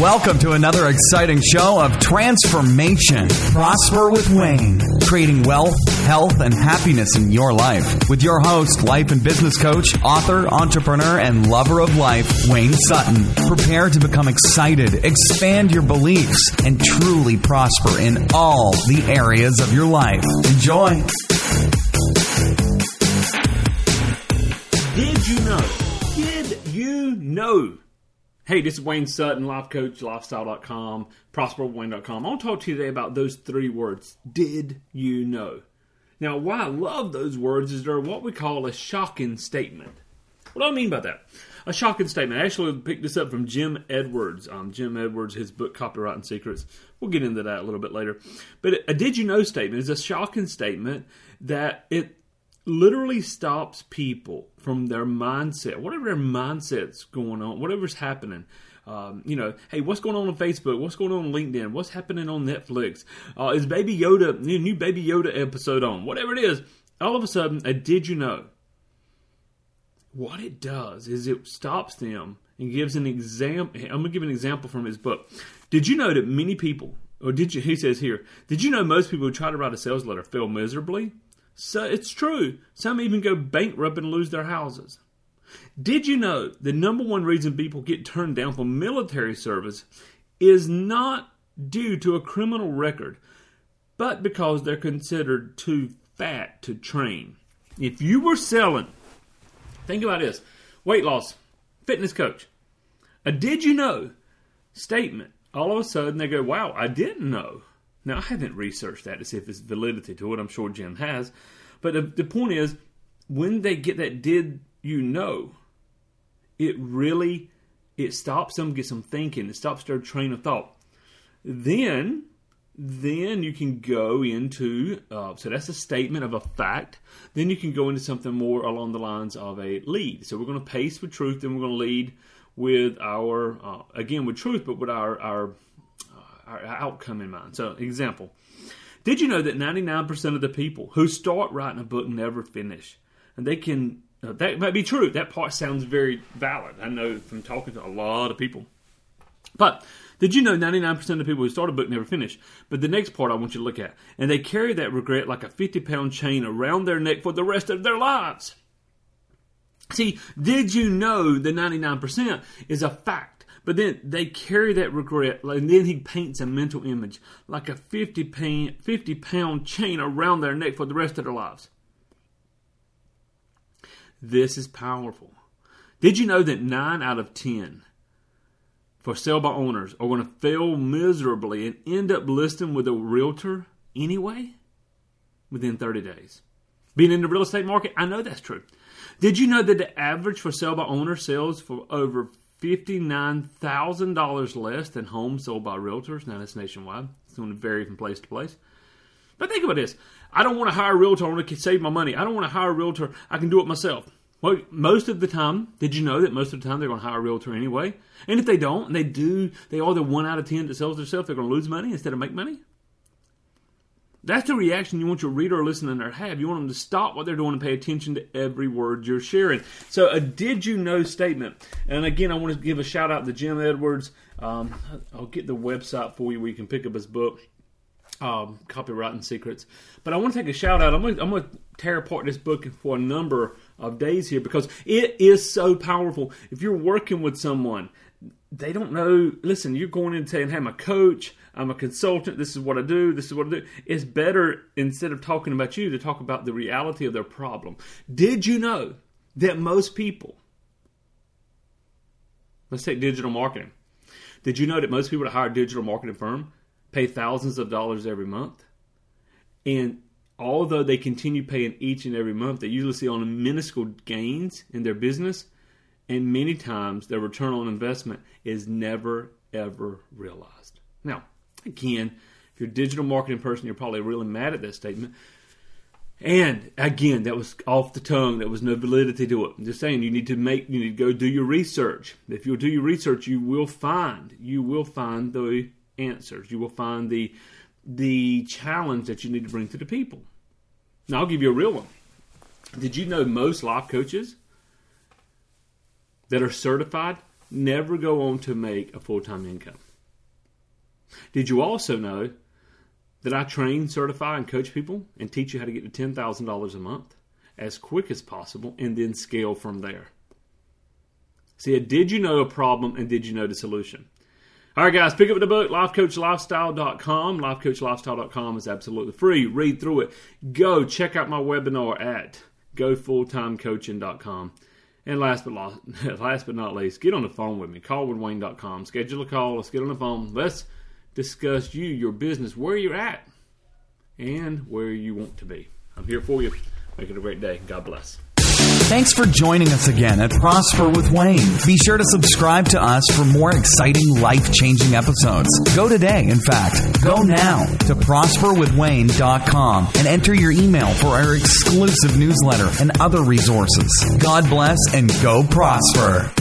Welcome to another exciting show of transformation. Prosper with Wayne, creating wealth, health, and happiness in your life. With your host, life and business coach, author, entrepreneur, and lover of life, Wayne Sutton. Prepare to become excited, expand your beliefs, and truly prosper in all the areas of your life. Enjoy. Did you know? Did you know? Hey, this is Wayne Sutton, life coach, lifestyle.com, prosperwayne.com. I want to talk to you today about those three words. Did you know? Now, why I love those words is they're what we call a shocking statement. What do I mean by that? A shocking statement. I actually picked this up from Jim Edwards. Um, Jim Edwards, his book Copywriting Secrets. We'll get into that a little bit later. But a did you know statement is a shocking statement that it literally stops people from their mindset, whatever their mindset's going on, whatever's happening. Um, you know, hey, what's going on on Facebook? What's going on on LinkedIn? What's happening on Netflix? Uh, is Baby Yoda new, new Baby Yoda episode on? Whatever it is, all of a sudden, a did you know? What it does is it stops them and gives an example. I'm gonna give an example from his book. Did you know that many people, or did you? He says here, did you know most people who try to write a sales letter fail miserably? So it's true. Some even go bankrupt and lose their houses. Did you know the number one reason people get turned down for military service is not due to a criminal record, but because they're considered too fat to train? If you were selling, think about this weight loss, fitness coach, a did you know statement, all of a sudden they go, wow, I didn't know. Now, I haven't researched that to see if there's validity to it. I'm sure Jim has. But the, the point is, when they get that did you know, it really it stops them, gets them thinking, it stops their train of thought. Then then you can go into uh, so that's a statement of a fact then you can go into something more along the lines of a lead so we're going to pace with truth and we're going to lead with our uh, again with truth but with our our our outcome in mind. So, example. Did you know that 99% of the people who start writing a book never finish? And they can, uh, that might be true. That part sounds very valid. I know from talking to a lot of people. But did you know 99% of the people who start a book never finish? But the next part I want you to look at. And they carry that regret like a 50 pound chain around their neck for the rest of their lives. See, did you know the 99% is a fact? But then they carry that regret, and then he paints a mental image like a 50 pound, 50 pound chain around their neck for the rest of their lives. This is powerful. Did you know that 9 out of 10 for sale by owners are going to fail miserably and end up listing with a realtor anyway within 30 days? Being in the real estate market, I know that's true. Did you know that the average for sale by owner sells for over $59,000 less than homes sold by realtors. Now, that's nationwide. It's going to vary from place to place. But think about this. I don't want to hire a realtor. I want to save my money. I don't want to hire a realtor. I can do it myself. Well, most of the time, did you know that most of the time they're going to hire a realtor anyway? And if they don't, and they do, they are the one out of ten that sells themselves, they're going to lose money instead of make money. That's the reaction you want your reader or listener to have. You want them to stop what they're doing and pay attention to every word you're sharing. So, a did you know statement. And again, I want to give a shout out to Jim Edwards. Um, I'll get the website for you where you can pick up his book, um, Copywriting Secrets. But I want to take a shout out. I'm going, to, I'm going to tear apart this book for a number of days here because it is so powerful. If you're working with someone, they don't know. Listen, you're going in saying, "Hey, I'm a coach. I'm a consultant. This is what I do. This is what I do. It's better instead of talking about you to talk about the reality of their problem. Did you know that most people, let's take digital marketing. Did you know that most people that hire a digital marketing firm pay thousands of dollars every month? And although they continue paying each and every month, they usually see only minuscule gains in their business. And many times their return on investment is never, ever realized. Now, Again, if you're a digital marketing person, you're probably really mad at that statement. And again, that was off the tongue. There was no validity to it. I'm just saying, you need to make, you need to go do your research. If you'll do your research, you will find, you will find the answers. You will find the the challenge that you need to bring to the people. Now, I'll give you a real one. Did you know most life coaches that are certified never go on to make a full time income? Did you also know that I train, certify, and coach people and teach you how to get to $10,000 a month as quick as possible and then scale from there? See, did you know a problem and did you know the solution? All right, guys, pick up the book, lifecoachlifestyle.com. Lifecoachlifestyle.com is absolutely free. Read through it. Go check out my webinar at gofulltimecoaching.com. And last but, last, last but not least, get on the phone with me. Call with Wayne.com. Schedule a call. Let's get on the phone. Let's discuss you, your business, where you're at, and where you want to be. I'm here for you. Make it a great day. God bless. Thanks for joining us again at Prosper with Wayne. Be sure to subscribe to us for more exciting, life changing episodes. Go today, in fact, go now to prosperwithwayne.com and enter your email for our exclusive newsletter and other resources. God bless and go prosper.